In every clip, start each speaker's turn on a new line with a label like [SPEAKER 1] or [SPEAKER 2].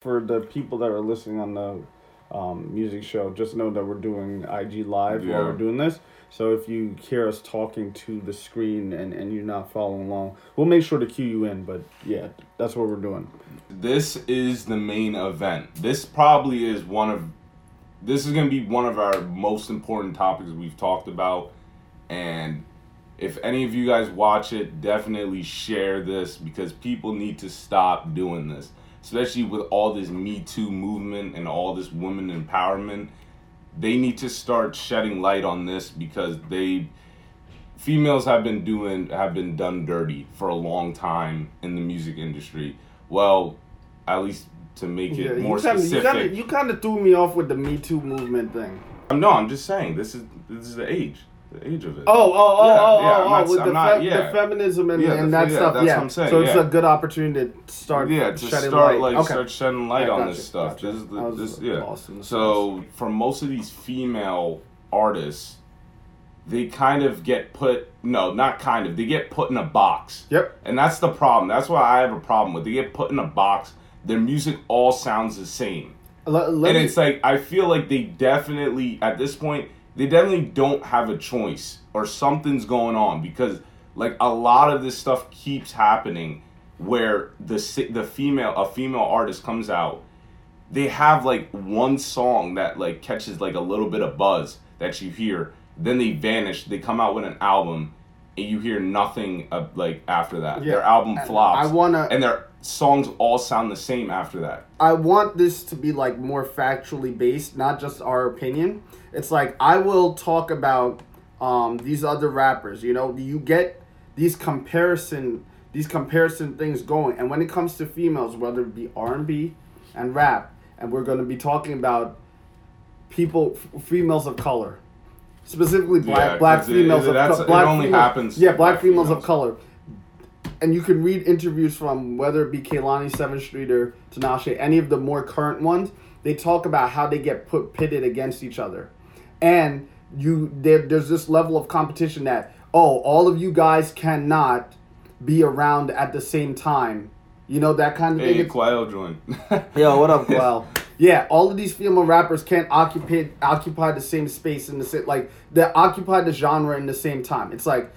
[SPEAKER 1] for the people that are listening on the um, music show, just know that we're doing IG live
[SPEAKER 2] Yeah.
[SPEAKER 1] while we're doing this. So if you hear us talking to the screen and, and you're not following along, we'll make sure to cue you in. But yeah, that's what we're doing.
[SPEAKER 2] This is the main event. This probably is one of this is going to be one of our most important topics we've talked about and if any of you guys watch it, definitely share this because people need to stop doing this. Especially with all this Me Too movement and all this women empowerment. They need to start shedding light on this because they females have been doing have been done dirty for a long time in the music industry. Well, at least to make it more
[SPEAKER 1] you kinda,
[SPEAKER 2] specific.
[SPEAKER 1] You kind of you kind of threw me off with the Me Too movement thing.
[SPEAKER 2] no, I'm just saying this is this is the age, the age of it.
[SPEAKER 1] Oh, oh, oh,
[SPEAKER 2] Yeah,
[SPEAKER 1] oh,
[SPEAKER 2] yeah,
[SPEAKER 1] oh, oh,
[SPEAKER 2] not-
[SPEAKER 1] with
[SPEAKER 2] I'm
[SPEAKER 1] the,
[SPEAKER 2] not-
[SPEAKER 1] fe-
[SPEAKER 2] yeah.
[SPEAKER 1] the feminism and,
[SPEAKER 2] Yeah,
[SPEAKER 1] and that
[SPEAKER 2] yeah,
[SPEAKER 1] stuff.
[SPEAKER 2] that's
[SPEAKER 1] yeah.
[SPEAKER 2] what I'm saying,
[SPEAKER 1] so it's a good opportunity to start.
[SPEAKER 2] yeah, to
[SPEAKER 1] shedding
[SPEAKER 2] start
[SPEAKER 1] light.
[SPEAKER 2] like
[SPEAKER 1] okay.
[SPEAKER 2] start shedding light on this stuff.
[SPEAKER 1] gotcha.
[SPEAKER 2] This the, this yeah. So for most of these female artists, they kind of get put no, not kind of. They get put in a box.
[SPEAKER 1] Yep.
[SPEAKER 2] And that's the problem. That's why I have a problem with. They get put in a box. Their music all sounds the same.
[SPEAKER 1] Let, let
[SPEAKER 2] and
[SPEAKER 1] me-
[SPEAKER 2] it's like I feel like they definitely at this point they definitely don't have a choice or something's going on because like a lot of this stuff keeps happening where the the female a female artist comes out they have like one song that like catches like a little bit of buzz that you hear then they vanish they come out with an album you hear nothing uh, like after that
[SPEAKER 1] Yeah.
[SPEAKER 2] their album
[SPEAKER 1] And
[SPEAKER 2] flops
[SPEAKER 1] I wanna-
[SPEAKER 2] and their songs all sound the same after that
[SPEAKER 1] I want this to be like more factually based, not just our opinion. It's like I will talk about um, these other rappers. You know, you get these comparison these comparison things going, and when it comes to females, whether it be R and B and rap, and we're going to be talking about people, f- females of color, specifically black
[SPEAKER 2] Yeah,
[SPEAKER 1] black
[SPEAKER 2] 'cause it-
[SPEAKER 1] females
[SPEAKER 2] it-
[SPEAKER 1] of
[SPEAKER 2] that's-
[SPEAKER 1] co-
[SPEAKER 2] it
[SPEAKER 1] black
[SPEAKER 2] only
[SPEAKER 1] females-
[SPEAKER 2] happens
[SPEAKER 1] Yeah, black,
[SPEAKER 2] black
[SPEAKER 1] females, of color and you can read interviews from whether it be Kehlani Sevyn Streeter or Tinashe, any of the more current ones. They talk about how they get put pitted against each other, and you there, there's this level of competition that oh all of you guys cannot be around at the same time. You know that kind of thing.
[SPEAKER 2] hey
[SPEAKER 1] It's-
[SPEAKER 2] Quail joined
[SPEAKER 1] Yo, what up, Well? Yeah, all of these female rappers can't occupy occupy the same space in the same like they occupy the genre in the same time. It's like,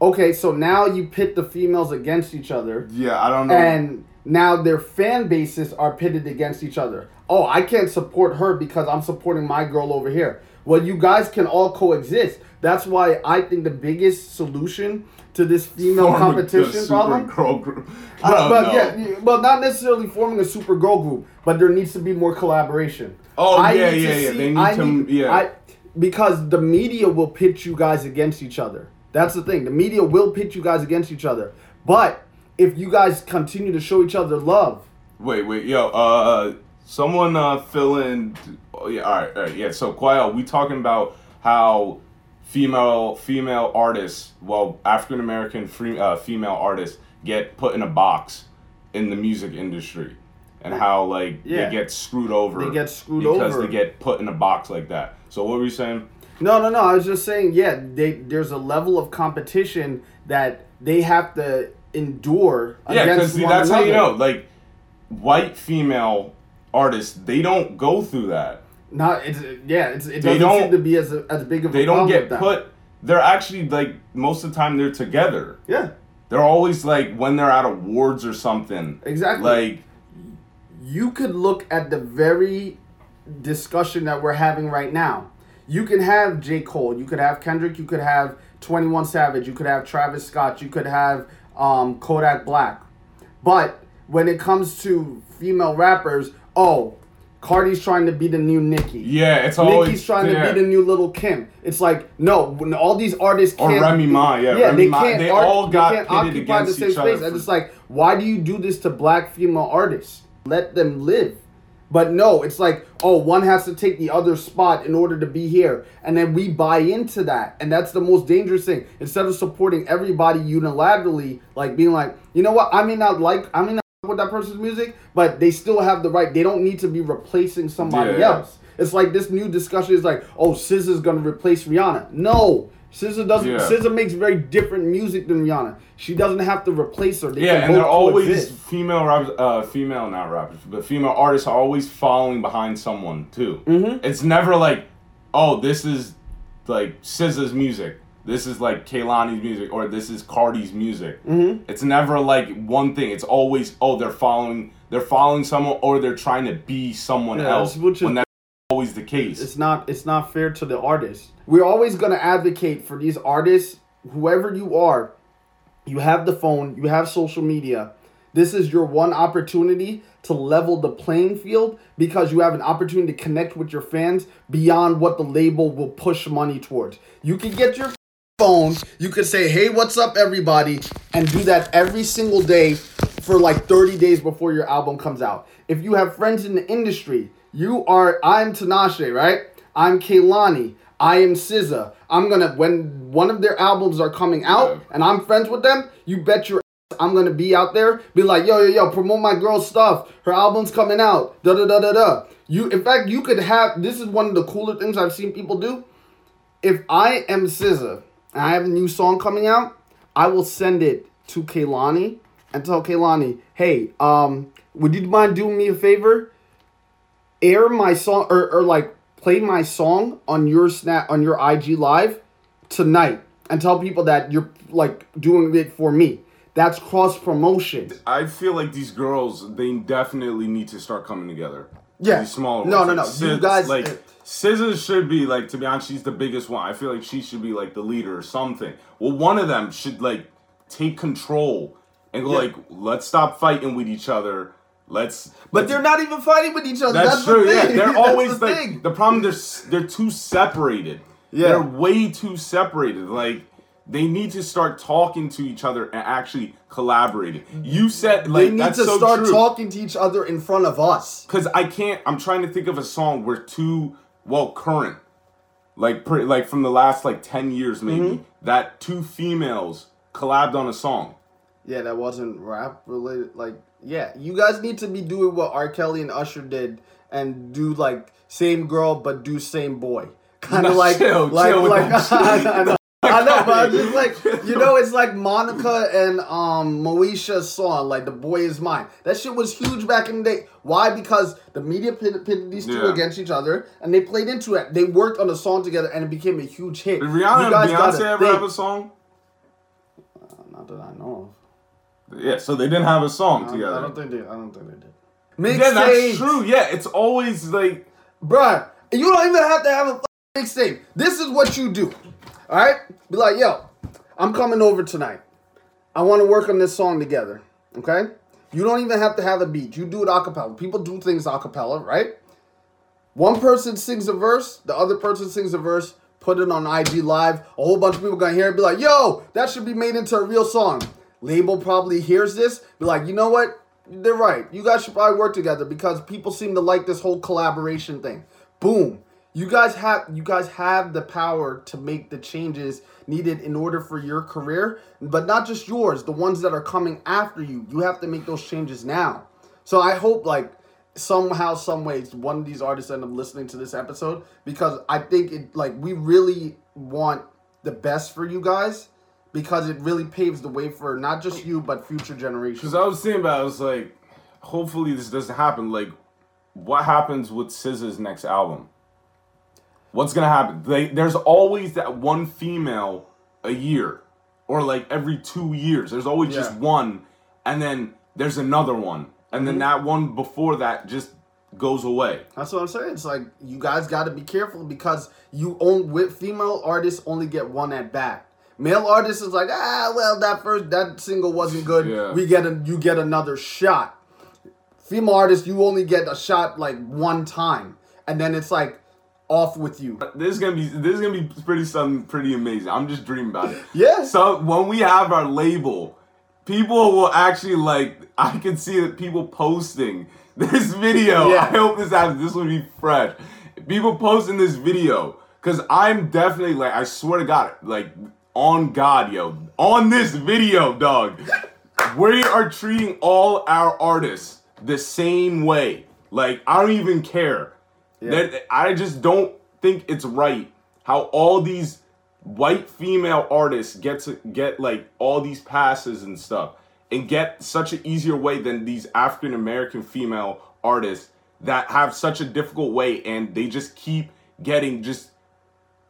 [SPEAKER 1] okay, so now you pit the females against each other,
[SPEAKER 2] Yeah, I don't know.
[SPEAKER 1] and now their fan bases are pitted against each other. Oh, I can't support her because I'm supporting my girl over here. Well, you guys can all coexist. That's why I think the biggest solution to this female
[SPEAKER 2] Form
[SPEAKER 1] competition problem
[SPEAKER 2] girl group. I
[SPEAKER 1] uh, but
[SPEAKER 2] know.
[SPEAKER 1] yeah, yeah, well, not necessarily forming a super girl group, but there needs to be more collaboration.
[SPEAKER 2] Oh, yeah,
[SPEAKER 1] need
[SPEAKER 2] yeah, yeah. They need
[SPEAKER 1] I
[SPEAKER 2] to- yeah.
[SPEAKER 1] I, because the media will pit you guys against each other. That's the thing. The media will pit you guys against each other. But if you guys continue to show each other love,
[SPEAKER 2] Wait, wait, yo, uh, someone uh, fill in. Oh, yeah, all right, all right, yeah. So, Quail, we talking about how female female artists, well, African American free, uh, female artists get put in a box in the music industry, and how like
[SPEAKER 1] Yeah.
[SPEAKER 2] they get screwed over.
[SPEAKER 1] They get screwed over
[SPEAKER 2] because
[SPEAKER 1] over.
[SPEAKER 2] they get put in a box like that. So, what were you saying?
[SPEAKER 1] No, no, no. I was just saying, yeah, they there's a level of competition that they have to endure
[SPEAKER 2] Yeah, because that's how you know, like white female artists, they don't go through that.
[SPEAKER 1] Not it's yeah, it's, it
[SPEAKER 2] They
[SPEAKER 1] doesn't
[SPEAKER 2] don't-
[SPEAKER 1] seem to be as as big of a
[SPEAKER 2] They don't get put. They're actually like most of the time they're together.
[SPEAKER 1] Yeah,
[SPEAKER 2] They're always like when they're at awards or something.
[SPEAKER 1] Exactly.
[SPEAKER 2] Like
[SPEAKER 1] you could look at the very discussion that we're having right now. You can have J. Cole, you could have Kendrick, you could have 21 Savage, you could have Travis Scott, you could have um, Kodak Black. But when it comes to female rappers, oh, Cardi's trying to be the new Nicki.
[SPEAKER 2] yeah, it's always
[SPEAKER 1] Nicki's trying
[SPEAKER 2] yeah.
[SPEAKER 1] to be the new Lil' Kim. It's like no, when all these artists
[SPEAKER 2] Or
[SPEAKER 1] can't.
[SPEAKER 2] Remy Ma, yeah,
[SPEAKER 1] yeah,
[SPEAKER 2] Remy
[SPEAKER 1] they
[SPEAKER 2] Ma,
[SPEAKER 1] can't.
[SPEAKER 2] they
[SPEAKER 1] art-
[SPEAKER 2] all
[SPEAKER 1] they
[SPEAKER 2] got
[SPEAKER 1] can't
[SPEAKER 2] pitted
[SPEAKER 1] occupy the
[SPEAKER 2] against
[SPEAKER 1] same
[SPEAKER 2] each other
[SPEAKER 1] space. And
[SPEAKER 2] for-
[SPEAKER 1] it's like, why do you do this to black female artists? Let them live. But no, it's like, oh, one has to take the other spot in order to be here. And then we buy into that. And that's the most dangerous thing. Instead of supporting everybody unilaterally, like being like, you know what, I may not like, I may not with that person's music, but they still have the right. They don't need to be replacing somebody
[SPEAKER 2] Yeah.
[SPEAKER 1] else. It's like this new discussion is like, oh, SZA's gonna replace Rihanna. No, SZA doesn't.
[SPEAKER 2] Yeah.
[SPEAKER 1] SZA makes very different music than Rihanna. She doesn't have to replace her. They
[SPEAKER 2] Yeah, and they're always
[SPEAKER 1] coexist.
[SPEAKER 2] female rappers, uh, female not rappers, but female artists are always following behind someone too. Mm-hmm. It's never like, oh, this is like SZA's music. This is like Kehlani's music, or this is Cardi's music. Mm-hmm. It's never like one thing. It's always oh they're following they're following someone, or they're trying to be someone
[SPEAKER 1] Yeah,
[SPEAKER 2] else.
[SPEAKER 1] which is-
[SPEAKER 2] that's always the case.
[SPEAKER 1] It's not. It's not fair to the artist. We're always gonna advocate for these artists, whoever you are. You have the phone. You have social media. This is your one opportunity to level the playing field because you have an opportunity to connect with your fans beyond what the label will push money towards. You can get your phone. You could say, "Hey, what's up, everybody," and do that every single day for like 30 days before your album comes out. If you have friends in the industry, you are. I'm Tinashe, right? I'm Kehlani. I am SZA. I'm gonna when one of their albums are coming out
[SPEAKER 2] Yeah.
[SPEAKER 1] and I'm friends with them. You bet your ass I'm gonna be out there, be like, yo, yo, yo, promote my girl's stuff. Her album's coming out. Da da da da da. You, in fact, you could have. This is one of the cooler things I've seen people do if I am SZA and I have a new song coming out, I will send it to Kehlani and tell Kehlani, hey, um, would you mind doing me a favor? Air my song or, or like play my song on your snap on your IG live tonight and tell people that you're like doing it for me. That's cross promotion.
[SPEAKER 2] I feel like these girls, they definitely need to start coming together.
[SPEAKER 1] Yeah.
[SPEAKER 2] These smaller
[SPEAKER 1] No,
[SPEAKER 2] ones.
[SPEAKER 1] no, no.
[SPEAKER 2] Like,
[SPEAKER 1] You guys-
[SPEAKER 2] like SZA should be like to be honest, she's the biggest one. I feel like she should be like the leader or something. Well, one of them should like take control and go
[SPEAKER 1] Yeah.
[SPEAKER 2] like, let's stop fighting with each other. Let's.
[SPEAKER 1] But
[SPEAKER 2] let's-
[SPEAKER 1] they're not even fighting with each other.
[SPEAKER 2] That's,
[SPEAKER 1] That's,
[SPEAKER 2] true.
[SPEAKER 1] The
[SPEAKER 2] Yeah, they're always
[SPEAKER 1] the
[SPEAKER 2] like
[SPEAKER 1] thing.
[SPEAKER 2] the problem. They're they're too separated.
[SPEAKER 1] Yeah.
[SPEAKER 2] they're way too separated. Like they need to start talking to each other and actually collaborating. You said like
[SPEAKER 1] they need to
[SPEAKER 2] so
[SPEAKER 1] start
[SPEAKER 2] true.
[SPEAKER 1] talking to each other in front of us.
[SPEAKER 2] Cause I can't. I'm trying to think of a song where two, well, current, like pretty, like from the last like ten years maybe,
[SPEAKER 1] Mm-hmm.
[SPEAKER 2] that two females collabed on a song.
[SPEAKER 1] Yeah, that wasn't rap related. Like, yeah, you guys need to be doing what R. Kelly and Usher did and do like same girl but do same boy. Kind of like,
[SPEAKER 2] chill,
[SPEAKER 1] like,
[SPEAKER 2] chill
[SPEAKER 1] like. I know, but I'm just like, you know, it's like Monica and um Moesha's song, like "The Boy Is Mine." That shit was huge back in the day. Why? Because the media pitted, pitted these two
[SPEAKER 2] Yeah.
[SPEAKER 1] against each other, and they played into it. They worked on a song together, and it became a huge hit.
[SPEAKER 2] Did Rihanna
[SPEAKER 1] You
[SPEAKER 2] and
[SPEAKER 1] guys
[SPEAKER 2] Beyonce
[SPEAKER 1] gotta
[SPEAKER 2] ever
[SPEAKER 1] think-
[SPEAKER 2] have a song?
[SPEAKER 1] Not that I know of.
[SPEAKER 2] Yeah, so they didn't have a song.
[SPEAKER 1] I
[SPEAKER 2] together.
[SPEAKER 1] I don't think they. I don't think they did.
[SPEAKER 2] yeah, that's true. Yeah, it's always like
[SPEAKER 1] Bruh, you don't even have to have a mixtape. This is what you do. Alright? Be like, yo, I'm coming over tonight. I want to work on this song together. Okay? You don't even have to have a beat. You do it a cappella. People do things a cappella, right? One person sings a verse, the other person sings a verse, put it on IG Live. A whole bunch of people gonna hear it, be like, yo, that should be made into a real song. Label probably hears this, be like, you know what? They're right. You guys should probably work together because people seem to like this whole collaboration thing. Boom. You guys have you guys have the power to make the changes needed in order for your career, but not just yours, the ones that are coming after you. You have to make those changes now. So I hope like somehow, some ways, one of these artists end up listening to this episode because I think it like we really want the best for you guys because it really paves the way for not just you but future generations.
[SPEAKER 2] Because I was thinking about, I was like, hopefully this doesn't happen. Like, what happens with SZA's next album? What's gonna happen? They, there's always that one female a year, or like every two years. There's always just one, and then there's another one, and then that one before that just goes away.
[SPEAKER 1] That's what I'm saying. It's like you guys got to be careful because you own with female artists only get one at bat. Male artists is like ah well that first that single wasn't good.
[SPEAKER 2] Yeah.
[SPEAKER 1] We get a you get another shot. Female artists you only get a shot like one time and then it's like off with you.
[SPEAKER 2] This is gonna be this is gonna be pretty something pretty amazing. I'm just dreaming about it.
[SPEAKER 1] yeah.
[SPEAKER 2] So when we have our label, people will actually like. I can see that people posting this video.
[SPEAKER 1] Yeah.
[SPEAKER 2] I hope this happens. This will be fresh. People posting this video because I'm definitely like. I swear to God, like on God, yo, on this video, dog. We are treating all our artists the same way. Like I don't even care. That I just don't think it's right how all these white female artists get to get like all these passes and stuff and get such an easier way than these African American female artists that have such a difficult way and they just keep getting just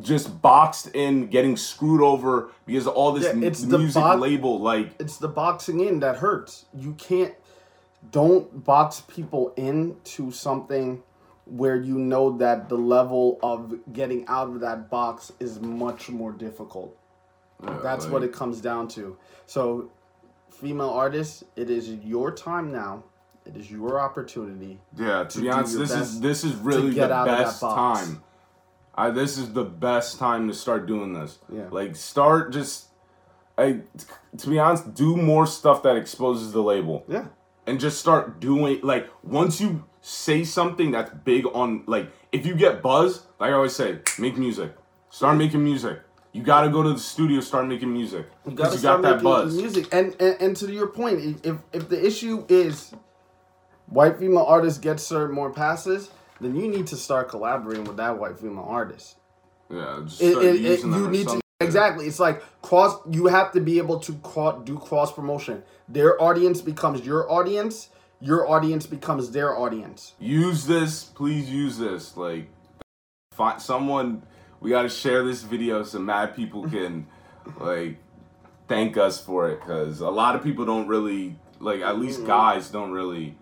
[SPEAKER 2] just boxed in, getting screwed over because of all this
[SPEAKER 1] Yeah,
[SPEAKER 2] m-
[SPEAKER 1] the
[SPEAKER 2] music
[SPEAKER 1] bo-
[SPEAKER 2] label. Like,
[SPEAKER 1] it's the boxing in that hurts. You can't don't box people into something where you know that the level of getting out of that box is much more difficult. That's what it comes down to. So, female artists, it is your time now. It is your opportunity.
[SPEAKER 2] Yeah, to, be honest, this is this is really the best time. I this is the best time to start doing this.
[SPEAKER 1] Yeah.
[SPEAKER 2] Like start just I to be honest, do more stuff that exposes the label.
[SPEAKER 1] Yeah.
[SPEAKER 2] And just start doing like once you say something that's big on like if you get buzz, like I always say, make music. Start making music. You gotta go to the studio, start making music.
[SPEAKER 1] You
[SPEAKER 2] Because
[SPEAKER 1] gotta
[SPEAKER 2] you,
[SPEAKER 1] start
[SPEAKER 2] got that
[SPEAKER 1] making
[SPEAKER 2] buzz.
[SPEAKER 1] music. And, and and to your point, if if the issue is white female artists get served more passes, then you need to start collaborating with that white female artist.
[SPEAKER 2] Yeah,
[SPEAKER 1] It, it, it, you need to exactly. It's like cross. You have to be able to cro- do cross promotion. Their audience becomes your audience. Your audience becomes their audience.
[SPEAKER 2] use this please use this like find someone we got to share this video so mad people can like thank us for it because a lot of people don't really like at least mm-hmm. guys don't really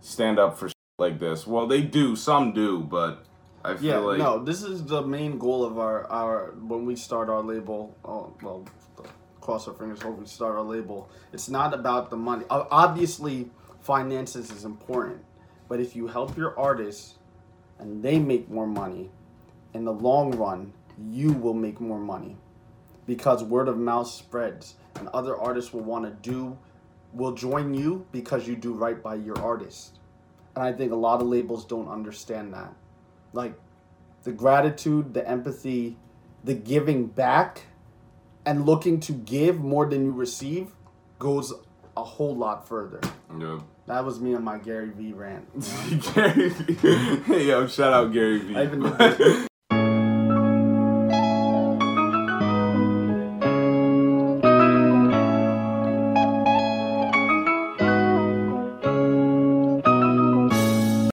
[SPEAKER 2] stand up for like this well they do some do but i feel
[SPEAKER 1] Yeah,
[SPEAKER 2] like
[SPEAKER 1] no, this is the main goal of our our when we start our label. Oh, well, cross our fingers, hope we start our label. It's not about the money. Obviously, finances is important, but if you help your artists and they make more money, in the long run, you will make more money because word of mouth spreads, and other artists will want to do, will join you because you do right by your artist. And I think a lot of labels don't understand that like the gratitude, the empathy, the giving back, and looking to give more than you receive goes a whole lot further.
[SPEAKER 2] yeah.
[SPEAKER 1] That was me on my Gary V rant. you know?
[SPEAKER 2] Gary V. Hey, yo, shout out Gary V.
[SPEAKER 1] I even did